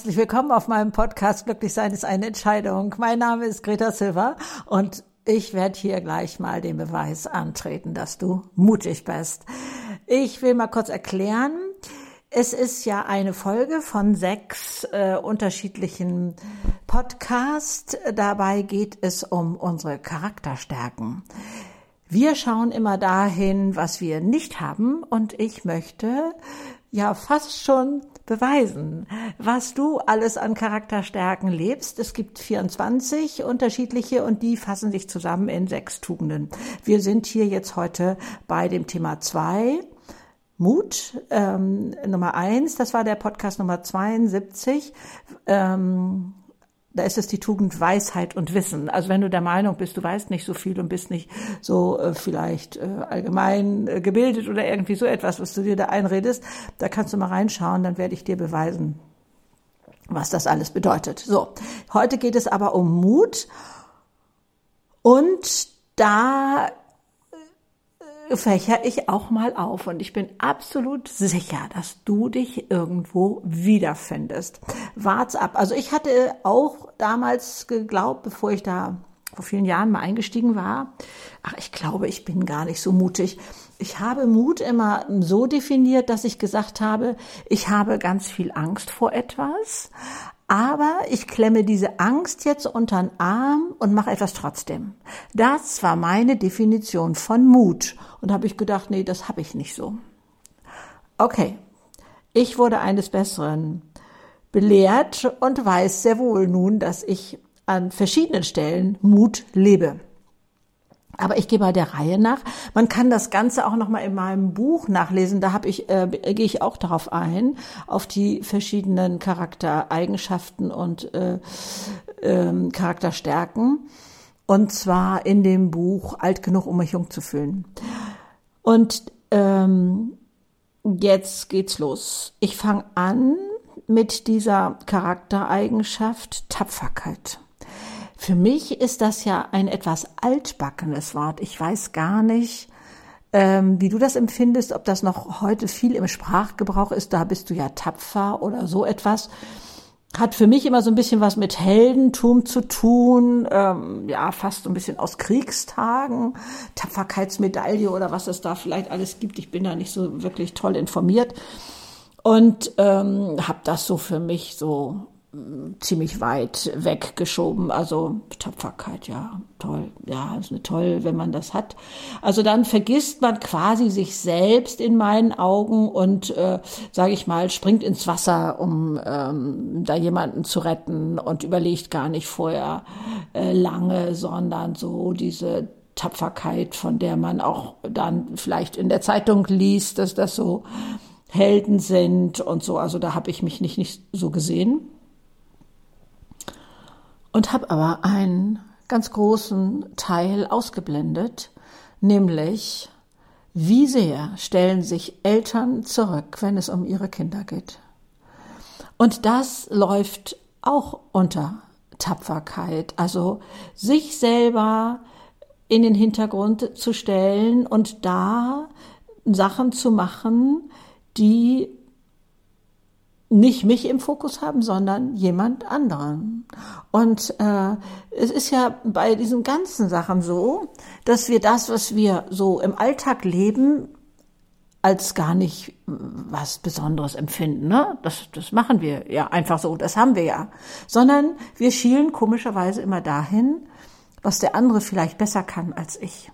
herzlich willkommen auf meinem Podcast Glücklich sein ist eine Entscheidung. Mein Name ist Greta Silver und ich werde hier gleich mal den Beweis antreten, dass du mutig bist. Ich will mal kurz erklären. Es ist ja eine Folge von sechs äh, unterschiedlichen Podcasts. Dabei geht es um unsere Charakterstärken. Wir schauen immer dahin, was wir nicht haben und ich möchte ja fast schon beweisen, was du alles an Charakterstärken lebst. Es gibt 24 unterschiedliche und die fassen sich zusammen in sechs Tugenden. Wir sind hier jetzt heute bei dem Thema zwei. Mut, ähm, Nummer eins, das war der Podcast Nummer 72. Ähm, da ist es die Tugend Weisheit und Wissen. Also wenn du der Meinung bist, du weißt nicht so viel und bist nicht so äh, vielleicht äh, allgemein äh, gebildet oder irgendwie so etwas, was du dir da einredest, da kannst du mal reinschauen, dann werde ich dir beweisen, was das alles bedeutet. So, heute geht es aber um Mut und da fächer ich auch mal auf und ich bin absolut sicher, dass du dich irgendwo wiederfindest. Wart's ab. Also ich hatte auch damals geglaubt, bevor ich da vor vielen Jahren mal eingestiegen war, ach, ich glaube, ich bin gar nicht so mutig. Ich habe Mut immer so definiert, dass ich gesagt habe, ich habe ganz viel Angst vor etwas, aber ich klemme diese Angst jetzt unter den Arm und mache etwas trotzdem. Das war meine Definition von Mut. Und habe ich gedacht, nee, das habe ich nicht so. Okay, ich wurde eines Besseren belehrt und weiß sehr wohl nun, dass ich an verschiedenen Stellen Mut lebe. Aber ich gehe bei der Reihe nach. Man kann das Ganze auch noch mal in meinem Buch nachlesen. Da habe ich äh, gehe ich auch darauf ein auf die verschiedenen Charaktereigenschaften und äh, ähm, Charakterstärken. Und zwar in dem Buch Alt genug, um mich jung zu fühlen. Und ähm, jetzt geht's los. Ich fange an mit dieser Charaktereigenschaft Tapferkeit. Für mich ist das ja ein etwas altbackenes Wort. Ich weiß gar nicht, ähm, wie du das empfindest, ob das noch heute viel im Sprachgebrauch ist. Da bist du ja tapfer oder so etwas. Hat für mich immer so ein bisschen was mit Heldentum zu tun, ähm, ja, fast so ein bisschen aus Kriegstagen, Tapferkeitsmedaille oder was es da vielleicht alles gibt. Ich bin da nicht so wirklich toll informiert und ähm, habe das so für mich so ziemlich weit weggeschoben. Also Tapferkeit, ja, toll. Ja, ist eine toll, wenn man das hat. Also dann vergisst man quasi sich selbst in meinen Augen und, äh, sage ich mal, springt ins Wasser, um ähm, da jemanden zu retten und überlegt gar nicht vorher äh, lange, sondern so diese Tapferkeit, von der man auch dann vielleicht in der Zeitung liest, dass das so Helden sind und so. Also da habe ich mich nicht, nicht so gesehen und habe aber einen ganz großen Teil ausgeblendet, nämlich wie sehr stellen sich Eltern zurück, wenn es um ihre Kinder geht. Und das läuft auch unter Tapferkeit, also sich selber in den Hintergrund zu stellen und da Sachen zu machen, die nicht mich im Fokus haben, sondern jemand anderen. Und äh, es ist ja bei diesen ganzen Sachen so, dass wir das, was wir so im Alltag leben, als gar nicht was Besonderes empfinden. Ne? Das, das machen wir ja einfach so, das haben wir ja. Sondern wir schielen komischerweise immer dahin, was der andere vielleicht besser kann als ich.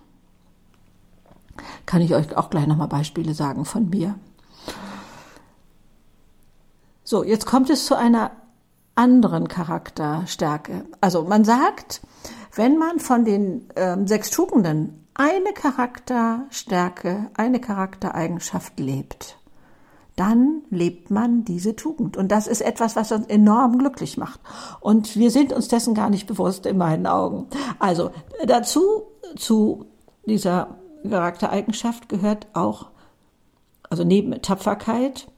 Kann ich euch auch gleich nochmal Beispiele sagen von mir. So, jetzt kommt es zu einer anderen Charakterstärke. Also man sagt, wenn man von den ähm, sechs Tugenden eine Charakterstärke, eine Charaktereigenschaft lebt, dann lebt man diese Tugend. Und das ist etwas, was uns enorm glücklich macht. Und wir sind uns dessen gar nicht bewusst in meinen Augen. Also dazu, zu dieser Charaktereigenschaft gehört auch, also neben Tapferkeit,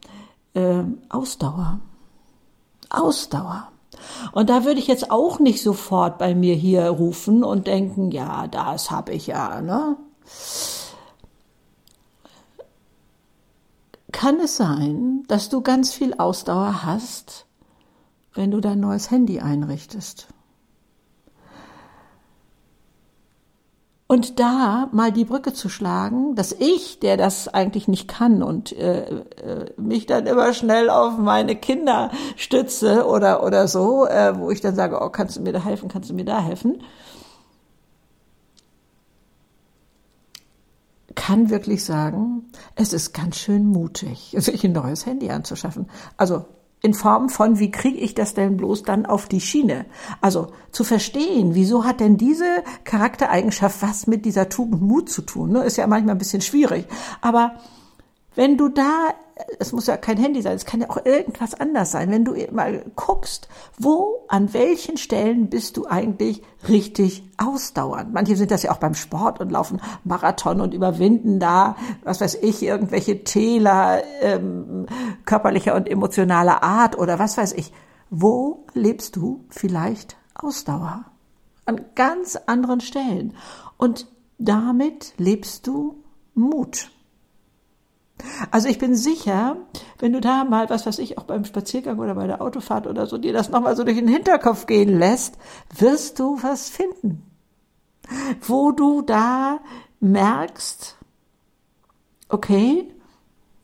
äh, Ausdauer. Ausdauer. Und da würde ich jetzt auch nicht sofort bei mir hier rufen und denken, ja, das habe ich ja, ne? Kann es sein, dass du ganz viel Ausdauer hast wenn du dein neues Handy einrichtest. Und da mal die Brücke zu schlagen, dass ich, der das eigentlich nicht kann und äh, äh, mich dann immer schnell auf meine Kinder stütze oder, oder so, äh, wo ich dann sage, oh, kannst du mir da helfen, kannst du mir da helfen, kann wirklich sagen, es ist ganz schön mutig, sich ein neues Handy anzuschaffen. Also in Form von, wie kriege ich das denn bloß dann auf die Schiene? Also zu verstehen, wieso hat denn diese Charaktereigenschaft was mit dieser Tugend Mut zu tun? Ne? Ist ja manchmal ein bisschen schwierig. Aber wenn du da es muss ja kein Handy sein, es kann ja auch irgendwas anders sein. Wenn du mal guckst, wo, an welchen Stellen bist du eigentlich richtig ausdauernd? Manche sind das ja auch beim Sport und laufen Marathon und überwinden da, was weiß ich, irgendwelche Täler ähm, körperlicher und emotionaler Art oder was weiß ich. Wo lebst du vielleicht Ausdauer? An ganz anderen Stellen. Und damit lebst du Mut. Also ich bin sicher, wenn du da mal, was weiß ich, auch beim Spaziergang oder bei der Autofahrt oder so, dir das nochmal so durch den Hinterkopf gehen lässt, wirst du was finden, wo du da merkst, okay,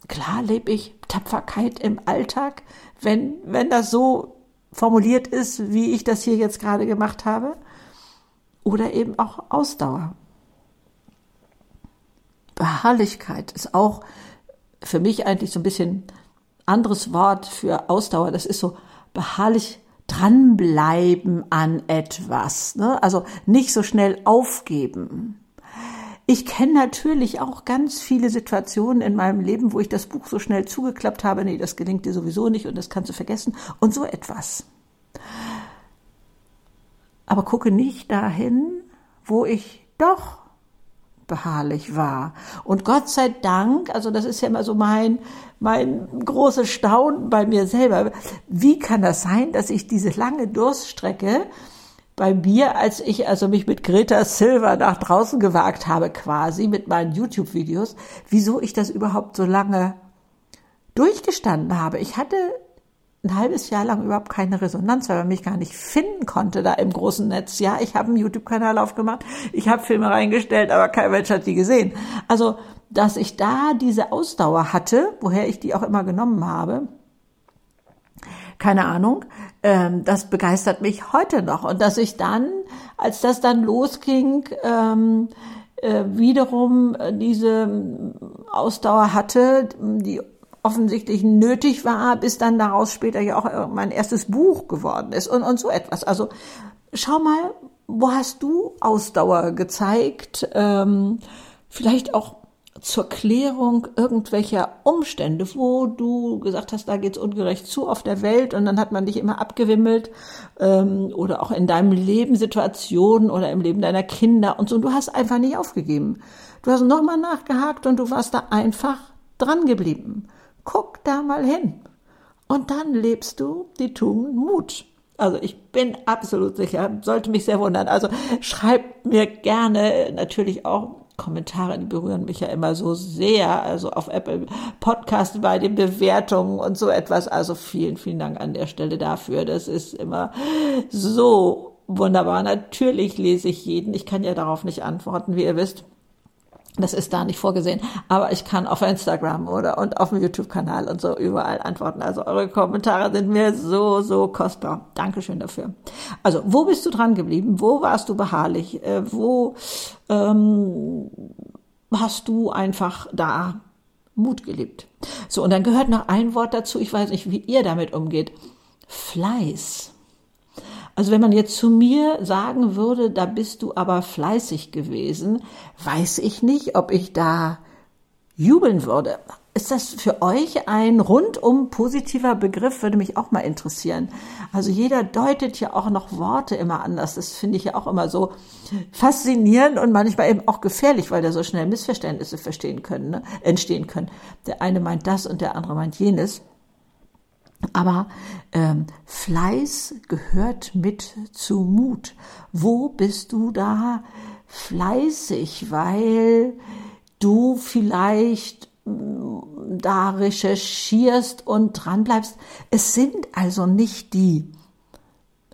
klar lebe ich Tapferkeit im Alltag, wenn, wenn das so formuliert ist, wie ich das hier jetzt gerade gemacht habe, oder eben auch Ausdauer. Beharrlichkeit ist auch für mich eigentlich so ein bisschen anderes Wort für Ausdauer. Das ist so beharrlich dranbleiben an etwas. Ne? Also nicht so schnell aufgeben. Ich kenne natürlich auch ganz viele Situationen in meinem Leben, wo ich das Buch so schnell zugeklappt habe, nee, das gelingt dir sowieso nicht und das kannst du vergessen und so etwas. Aber gucke nicht dahin, wo ich doch beharrlich war. Und Gott sei Dank, also das ist ja immer so mein, mein großes Staunen bei mir selber. Wie kann das sein, dass ich diese lange Durststrecke bei mir, als ich also mich mit Greta Silver nach draußen gewagt habe, quasi mit meinen YouTube-Videos, wieso ich das überhaupt so lange durchgestanden habe. Ich hatte ein halbes Jahr lang überhaupt keine Resonanz, weil man mich gar nicht finden konnte da im großen Netz. Ja, ich habe einen YouTube-Kanal aufgemacht, ich habe Filme reingestellt, aber kein Mensch hat die gesehen. Also, dass ich da diese Ausdauer hatte, woher ich die auch immer genommen habe, keine Ahnung, ähm, das begeistert mich heute noch. Und dass ich dann, als das dann losging, ähm, äh, wiederum diese Ausdauer hatte, die offensichtlich nötig war, bis dann daraus später ja auch mein erstes Buch geworden ist und, und so etwas. Also schau mal, wo hast du Ausdauer gezeigt? Ähm, vielleicht auch zur Klärung irgendwelcher Umstände, wo du gesagt hast, da geht's ungerecht zu auf der Welt und dann hat man dich immer abgewimmelt ähm, oder auch in deinem Leben Situationen oder im Leben deiner Kinder und so. Und du hast einfach nicht aufgegeben. Du hast nochmal nachgehakt und du warst da einfach dran geblieben. Guck da mal hin. Und dann lebst du die Tugend Mut. Also ich bin absolut sicher, sollte mich sehr wundern. Also schreibt mir gerne natürlich auch Kommentare, die berühren mich ja immer so sehr, also auf Apple Podcast bei den Bewertungen und so etwas. Also vielen, vielen Dank an der Stelle dafür. Das ist immer so wunderbar. Natürlich lese ich jeden. Ich kann ja darauf nicht antworten, wie ihr wisst. Das ist da nicht vorgesehen. Aber ich kann auf Instagram oder und auf dem YouTube-Kanal und so überall antworten. Also eure Kommentare sind mir so, so kostbar. Dankeschön dafür. Also, wo bist du dran geblieben? Wo warst du beharrlich? Äh, wo ähm, hast du einfach da Mut gelebt? So, und dann gehört noch ein Wort dazu. Ich weiß nicht, wie ihr damit umgeht. Fleiß. Also wenn man jetzt zu mir sagen würde, da bist du aber fleißig gewesen, weiß ich nicht, ob ich da jubeln würde. Ist das für euch ein rundum positiver Begriff? Würde mich auch mal interessieren. Also jeder deutet ja auch noch Worte immer anders. Das finde ich ja auch immer so faszinierend und manchmal eben auch gefährlich, weil da so schnell Missverständnisse verstehen können, ne? entstehen können. Der eine meint das und der andere meint jenes. Aber ähm, Fleiß gehört mit zu Mut. Wo bist du da fleißig, weil du vielleicht mm, da recherchierst und dranbleibst. Es sind also nicht die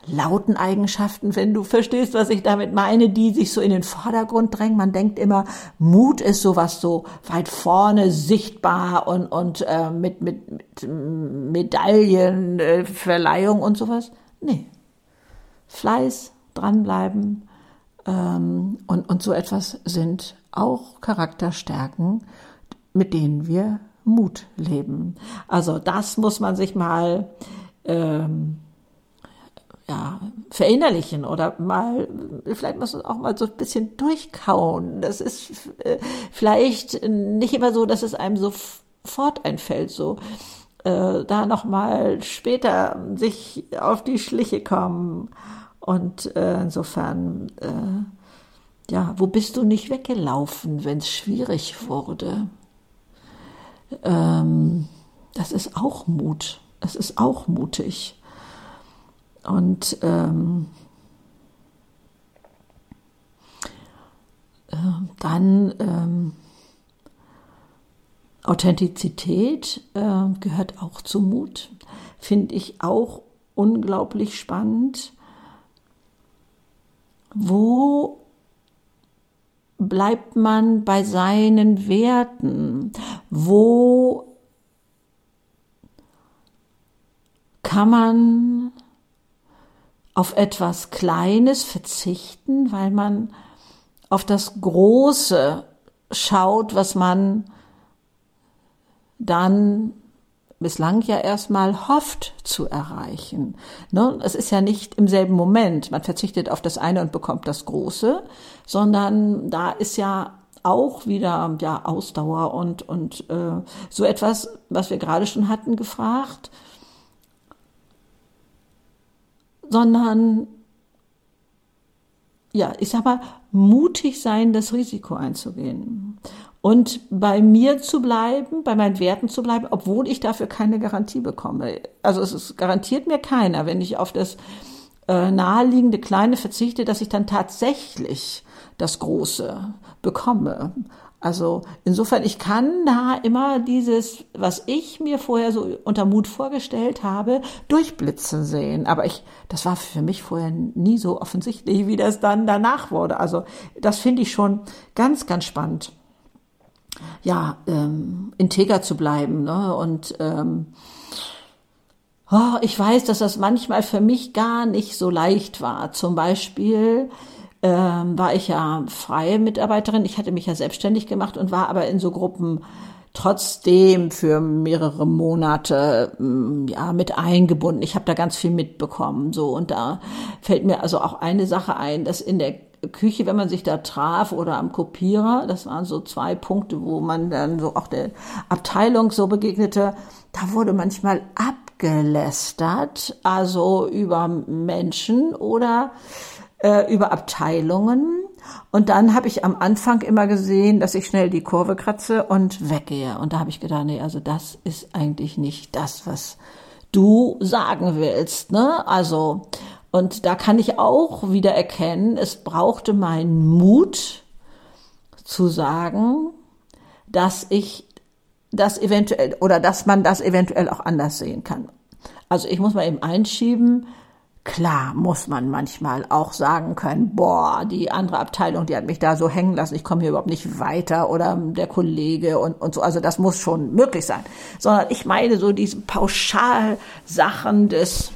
lauten Eigenschaften, wenn du verstehst, was ich damit meine, die sich so in den Vordergrund drängen. Man denkt immer, Mut ist sowas so weit vorne sichtbar und, und äh, mit, mit, mit Medaillenverleihung äh, und sowas. Nee. Fleiß, dranbleiben ähm, und, und so etwas sind auch Charakterstärken, mit denen wir Mut leben. Also das muss man sich mal ähm, ja, verinnerlichen oder mal, vielleicht muss man auch mal so ein bisschen durchkauen. Das ist äh, vielleicht nicht immer so, dass es einem sofort einfällt, so äh, da nochmal später sich auf die Schliche kommen. Und äh, insofern, äh, ja, wo bist du nicht weggelaufen, wenn es schwierig wurde? Ähm, das ist auch Mut. Das ist auch mutig. Und ähm, äh, dann ähm, Authentizität äh, gehört auch zu Mut, finde ich auch unglaublich spannend. Wo bleibt man bei seinen Werten? Wo kann man auf etwas Kleines verzichten, weil man auf das Große schaut, was man dann bislang ja erstmal hofft zu erreichen. Ne? Es ist ja nicht im selben Moment, man verzichtet auf das eine und bekommt das Große, sondern da ist ja auch wieder ja Ausdauer und und äh, so etwas, was wir gerade schon hatten, gefragt sondern ja, ich sag mal, mutig sein, das Risiko einzugehen. Und bei mir zu bleiben, bei meinen Werten zu bleiben, obwohl ich dafür keine Garantie bekomme. Also es ist, garantiert mir keiner, wenn ich auf das äh, naheliegende Kleine verzichte, dass ich dann tatsächlich das Große bekomme. Also insofern, ich kann da immer dieses, was ich mir vorher so unter Mut vorgestellt habe, durchblitzen sehen. Aber ich, das war für mich vorher nie so offensichtlich, wie das dann danach wurde. Also das finde ich schon ganz, ganz spannend. Ja, ähm, integer zu bleiben ne? und ähm, oh, ich weiß, dass das manchmal für mich gar nicht so leicht war. Zum Beispiel ähm, war ich ja freie Mitarbeiterin. Ich hatte mich ja selbstständig gemacht und war aber in so Gruppen trotzdem für mehrere Monate mm, ja mit eingebunden. Ich habe da ganz viel mitbekommen so und da fällt mir also auch eine Sache ein, dass in der Küche, wenn man sich da traf oder am Kopierer, das waren so zwei Punkte, wo man dann so auch der Abteilung so begegnete, da wurde manchmal abgelästert, also über Menschen oder äh, über Abteilungen. Und dann habe ich am Anfang immer gesehen, dass ich schnell die Kurve kratze und weggehe. Und da habe ich gedacht, nee, also das ist eigentlich nicht das, was du sagen willst. Ne? Also, und da kann ich auch wieder erkennen, es brauchte meinen Mut zu sagen, dass ich das eventuell oder dass man das eventuell auch anders sehen kann. Also ich muss mal eben einschieben, Klar muss man manchmal auch sagen können, boah, die andere Abteilung, die hat mich da so hängen lassen, ich komme hier überhaupt nicht weiter oder der Kollege und, und so. Also das muss schon möglich sein. Sondern ich meine so diese Pauschalsachen des,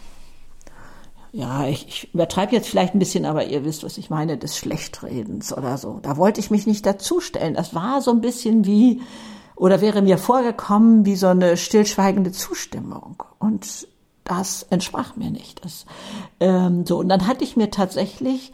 ja, ich, ich übertreibe jetzt vielleicht ein bisschen, aber ihr wisst, was ich meine, des Schlechtredens oder so. Da wollte ich mich nicht dazustellen. Das war so ein bisschen wie, oder wäre mir vorgekommen wie so eine stillschweigende Zustimmung. Und das entsprach mir nicht. Das, ähm, so, und dann hatte ich mir tatsächlich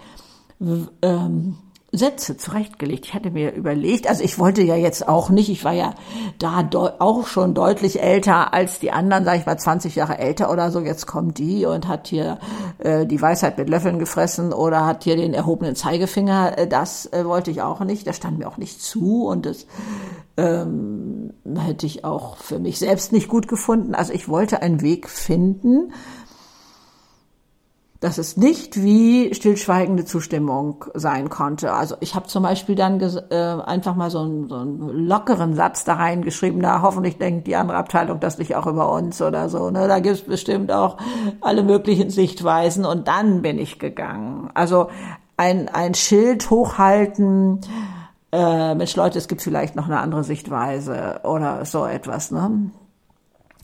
ähm, Sätze zurechtgelegt. Ich hatte mir überlegt, also ich wollte ja jetzt auch nicht, ich war ja da auch schon deutlich älter als die anderen, sag ich mal 20 Jahre älter oder so, jetzt kommt die und hat hier äh, die Weisheit mit Löffeln gefressen oder hat hier den erhobenen Zeigefinger, äh, das äh, wollte ich auch nicht, das stand mir auch nicht zu und das ähm, hätte ich auch für mich selbst nicht gut gefunden. Also ich wollte einen Weg finden, dass es nicht wie stillschweigende Zustimmung sein konnte. Also ich habe zum Beispiel dann äh, einfach mal so einen, so einen lockeren Satz da reingeschrieben, na hoffentlich denkt die andere Abteilung das nicht auch über uns oder so. Ne? Da gibt's bestimmt auch alle möglichen Sichtweisen und dann bin ich gegangen. Also ein, ein Schild hochhalten, äh, Mensch Leute, es gibt vielleicht noch eine andere Sichtweise oder so etwas. Ne?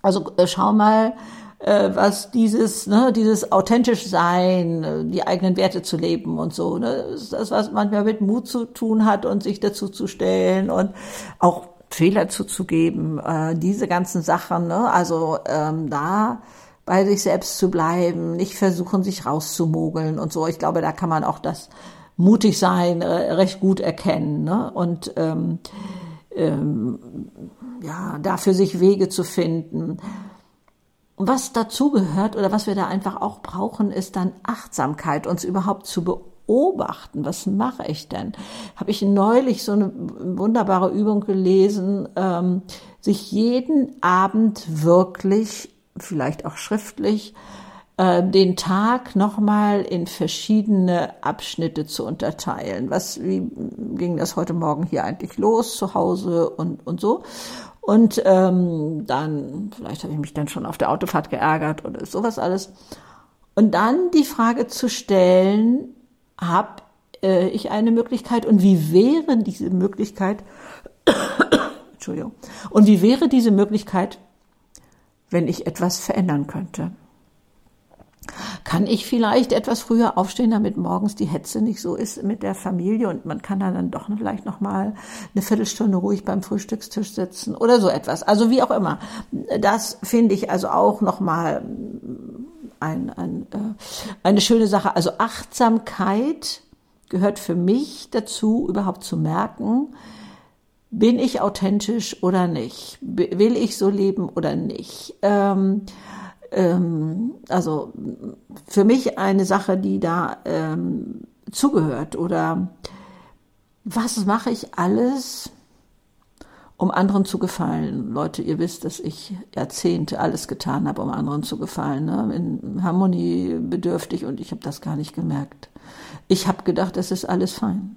Also äh, schau mal, äh, was dieses, ne, dieses authentisch sein, äh, die eigenen Werte zu leben und so, ne, das, was manchmal mit Mut zu tun hat und sich dazu zu stellen und auch Fehler zuzugeben, äh, diese ganzen Sachen, ne, also ähm, da bei sich selbst zu bleiben, nicht versuchen, sich rauszumogeln und so. Ich glaube, da kann man auch das mutig sein äh, recht gut erkennen ne? und ähm, ähm, ja, dafür sich Wege zu finden. Und was dazugehört oder was wir da einfach auch brauchen, ist dann Achtsamkeit, uns überhaupt zu beobachten. Was mache ich denn? Habe ich neulich so eine wunderbare Übung gelesen, ähm, sich jeden Abend wirklich, vielleicht auch schriftlich, äh, den Tag nochmal in verschiedene Abschnitte zu unterteilen. Was, wie ging das heute Morgen hier eigentlich los, zu Hause und, und so? Und ähm, dann, vielleicht habe ich mich dann schon auf der Autofahrt geärgert oder sowas alles. Und dann die Frage zu stellen, habe äh, ich eine Möglichkeit und wie wäre diese Möglichkeit, Entschuldigung, und wie wäre diese Möglichkeit, wenn ich etwas verändern könnte? Kann ich vielleicht etwas früher aufstehen, damit morgens die Hetze nicht so ist mit der Familie und man kann dann doch vielleicht noch mal eine Viertelstunde ruhig beim Frühstückstisch sitzen oder so etwas. Also wie auch immer. Das finde ich also auch noch mal ein, ein, äh, eine schöne Sache. Also Achtsamkeit gehört für mich dazu, überhaupt zu merken, bin ich authentisch oder nicht? Will ich so leben oder nicht? Ähm, ähm, also für mich eine Sache, die da ähm, zugehört oder was mache ich alles, um anderen zu gefallen? Leute, ihr wisst, dass ich Jahrzehnte alles getan habe, um anderen zu gefallen, ne? in Harmonie bedürftig und ich habe das gar nicht gemerkt. Ich habe gedacht, es ist alles fein.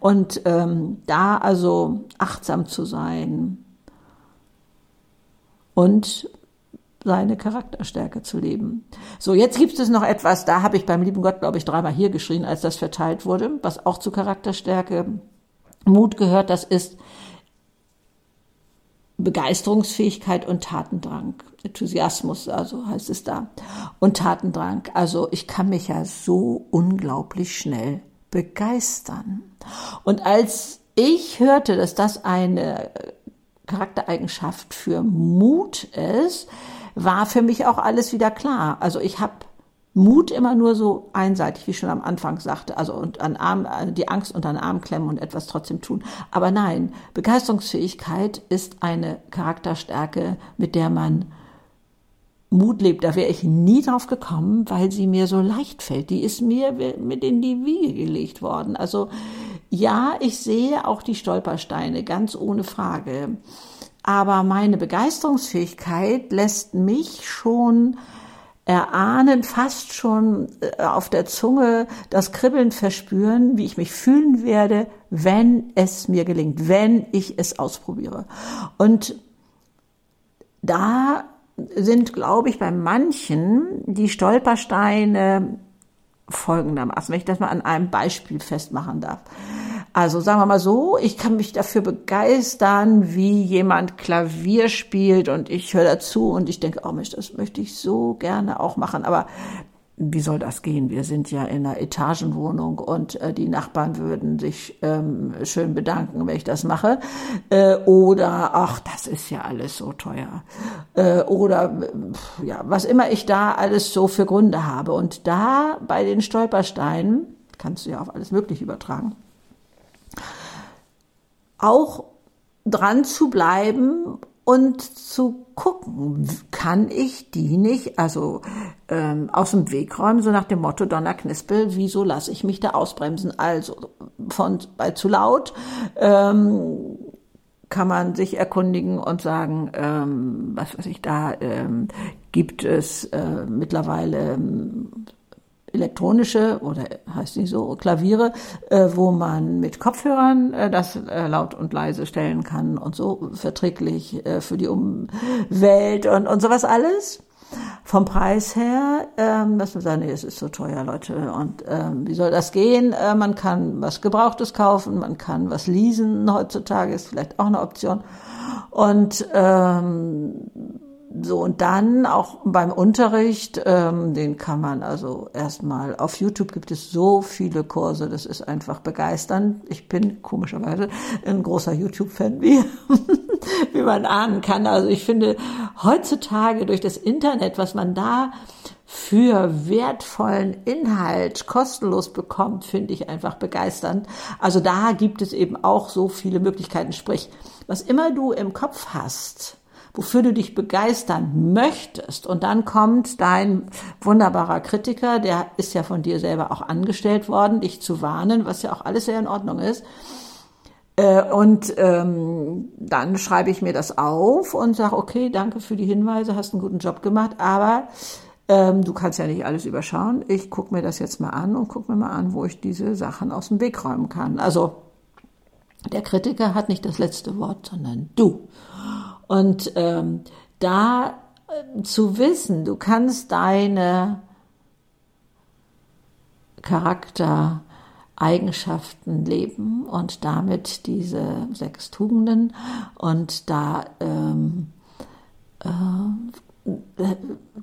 Und ähm, da also achtsam zu sein und seine Charakterstärke zu leben. So, jetzt gibt es noch etwas, da habe ich beim lieben Gott, glaube ich, dreimal hier geschrien, als das verteilt wurde, was auch zu Charakterstärke Mut gehört, das ist Begeisterungsfähigkeit und Tatendrang. Enthusiasmus, also heißt es da. Und Tatendrang. Also ich kann mich ja so unglaublich schnell begeistern. Und als ich hörte, dass das eine Charaktereigenschaft für Mut ist, war für mich auch alles wieder klar. Also ich habe Mut immer nur so einseitig, wie ich schon am Anfang sagte, also und an Arm, die Angst unter den Arm klemmen und etwas trotzdem tun. Aber nein, Begeisterungsfähigkeit ist eine Charakterstärke, mit der man Mut lebt. Da wäre ich nie drauf gekommen, weil sie mir so leicht fällt. Die ist mir mit in die Wiege gelegt worden. Also ja, ich sehe auch die Stolpersteine, ganz ohne Frage aber meine Begeisterungsfähigkeit lässt mich schon erahnen, fast schon äh, auf der Zunge das Kribbeln verspüren, wie ich mich fühlen werde, wenn es mir gelingt, wenn ich es ausprobiere. Und da sind, glaube ich, bei manchen die Stolpersteine folgendermaßen, wenn ich das mal an einem Beispiel festmachen darf. Also sagen wir mal so, ich kann mich dafür begeistern, wie jemand Klavier spielt und ich höre dazu und ich denke, oh Mensch, das möchte ich so gerne auch machen. Aber wie soll das gehen? Wir sind ja in einer Etagenwohnung und äh, die Nachbarn würden sich ähm, schön bedanken, wenn ich das mache. Äh, oder, ach, das ist ja alles so teuer. Äh, oder, ja, was immer ich da alles so für Gründe habe. Und da bei den Stolpersteinen, kannst du ja auf alles Mögliche übertragen, auch dran zu bleiben und zu gucken, kann ich die nicht, also ähm, aus dem Weg räumen, so nach dem Motto Donner Knispel, wieso lasse ich mich da ausbremsen? Also von bei zu laut ähm, kann man sich erkundigen und sagen, ähm, was weiß ich, da ähm, gibt es äh, mittlerweile ähm, elektronische oder heißt nicht so Klaviere, äh, wo man mit Kopfhörern äh, das äh, laut und leise stellen kann und so verträglich äh, für die Umwelt und, und sowas alles. Vom Preis her, ähm, das sagen, nee, es ist so teuer, Leute. Und ähm, wie soll das gehen? Äh, man kann was Gebrauchtes kaufen, man kann was leasen heutzutage, ist vielleicht auch eine Option. Und ähm, so, und dann auch beim Unterricht, ähm, den kann man also erstmal, auf YouTube gibt es so viele Kurse, das ist einfach begeisternd. Ich bin komischerweise ein großer YouTube-Fan, wie, wie man ahnen kann. Also ich finde heutzutage durch das Internet, was man da für wertvollen Inhalt kostenlos bekommt, finde ich einfach begeisternd. Also da gibt es eben auch so viele Möglichkeiten. Sprich, was immer du im Kopf hast, wofür du dich begeistern möchtest. Und dann kommt dein wunderbarer Kritiker, der ist ja von dir selber auch angestellt worden, dich zu warnen, was ja auch alles sehr in Ordnung ist. Äh, und ähm, dann schreibe ich mir das auf und sage, okay, danke für die Hinweise, hast einen guten Job gemacht, aber ähm, du kannst ja nicht alles überschauen. Ich gucke mir das jetzt mal an und gucke mir mal an, wo ich diese Sachen aus dem Weg räumen kann. Also der Kritiker hat nicht das letzte Wort, sondern du. Und ähm, da äh, zu wissen, du kannst deine Charaktereigenschaften leben und damit diese sechs Tugenden und da ähm, äh,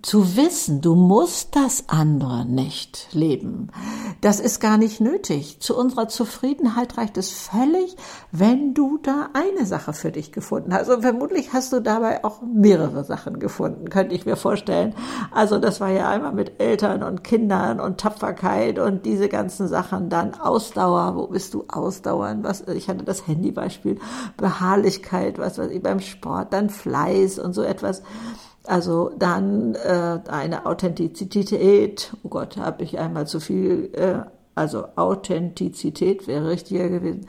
zu wissen, du musst das andere nicht leben. Das ist gar nicht nötig. Zu unserer Zufriedenheit reicht es völlig, wenn du da eine Sache für dich gefunden hast. Und vermutlich hast du dabei auch mehrere Sachen gefunden, könnte ich mir vorstellen. Also das war ja einmal mit Eltern und Kindern und Tapferkeit und diese ganzen Sachen. Dann Ausdauer. Wo bist du ausdauernd? Was, ich hatte das Handybeispiel. Beharrlichkeit, was weiß ich, beim Sport. Dann Fleiß und so etwas. Also dann äh, eine Authentizität, oh Gott, habe ich einmal zu viel, äh, also Authentizität wäre richtiger gewesen.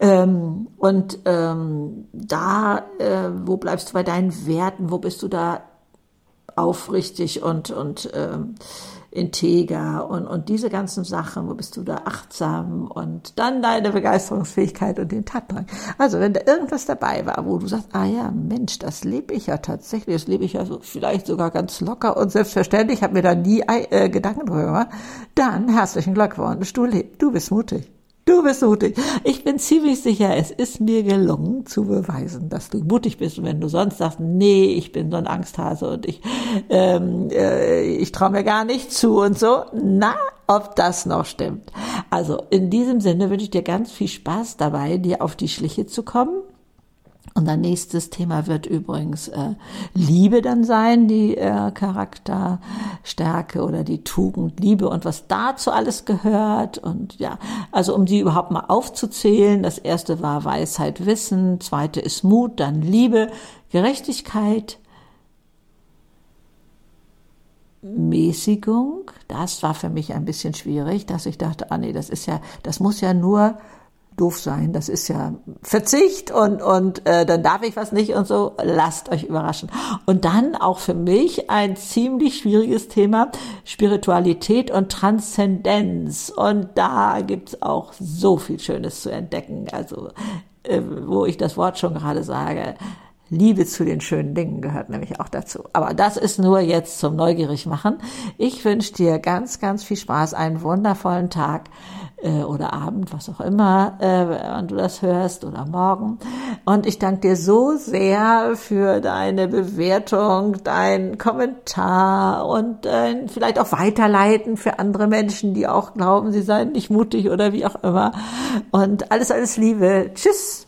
Ähm, und ähm, da, äh, wo bleibst du bei deinen Werten, wo bist du da aufrichtig und, und ähm, integer und, und diese ganzen Sachen, wo bist du da achtsam und dann deine Begeisterungsfähigkeit und den Tatdrang. Also wenn da irgendwas dabei war, wo du sagst, ah ja, Mensch, das lebe ich ja tatsächlich, das lebe ich ja so, vielleicht sogar ganz locker und selbstverständlich, habe mir da nie äh, Gedanken drüber dann herzlichen Glückwunsch, du, du bist mutig. Du bist mutig. Ich bin ziemlich sicher, es ist mir gelungen zu beweisen, dass du mutig bist. Und wenn du sonst sagst, nee, ich bin so ein Angsthase und ich, ähm, äh, ich traue mir gar nicht zu und so, na, ob das noch stimmt. Also in diesem Sinne wünsche ich dir ganz viel Spaß dabei, dir auf die Schliche zu kommen unser nächstes Thema wird übrigens äh, Liebe dann sein, die äh, Charakterstärke oder die Tugend Liebe und was dazu alles gehört. Und ja, also um die überhaupt mal aufzuzählen. Das erste war Weisheit, Wissen, zweite ist Mut, dann Liebe, Gerechtigkeit, Mäßigung. Das war für mich ein bisschen schwierig, dass ich dachte, ah nee, das ist ja, das muss ja nur doof sein. Das ist ja Verzicht und, und äh, dann darf ich was nicht und so. Lasst euch überraschen. Und dann auch für mich ein ziemlich schwieriges Thema, Spiritualität und Transzendenz. Und da gibt's auch so viel Schönes zu entdecken. Also, äh, wo ich das Wort schon gerade sage, Liebe zu den schönen Dingen gehört nämlich auch dazu. Aber das ist nur jetzt zum Neugierig machen. Ich wünsche dir ganz, ganz viel Spaß, einen wundervollen Tag äh, oder Abend, was auch immer, äh, wenn du das hörst oder morgen. Und ich danke dir so sehr für deine Bewertung, dein Kommentar und dein vielleicht auch Weiterleiten für andere Menschen, die auch glauben, sie seien nicht mutig oder wie auch immer. Und alles, alles Liebe. Tschüss.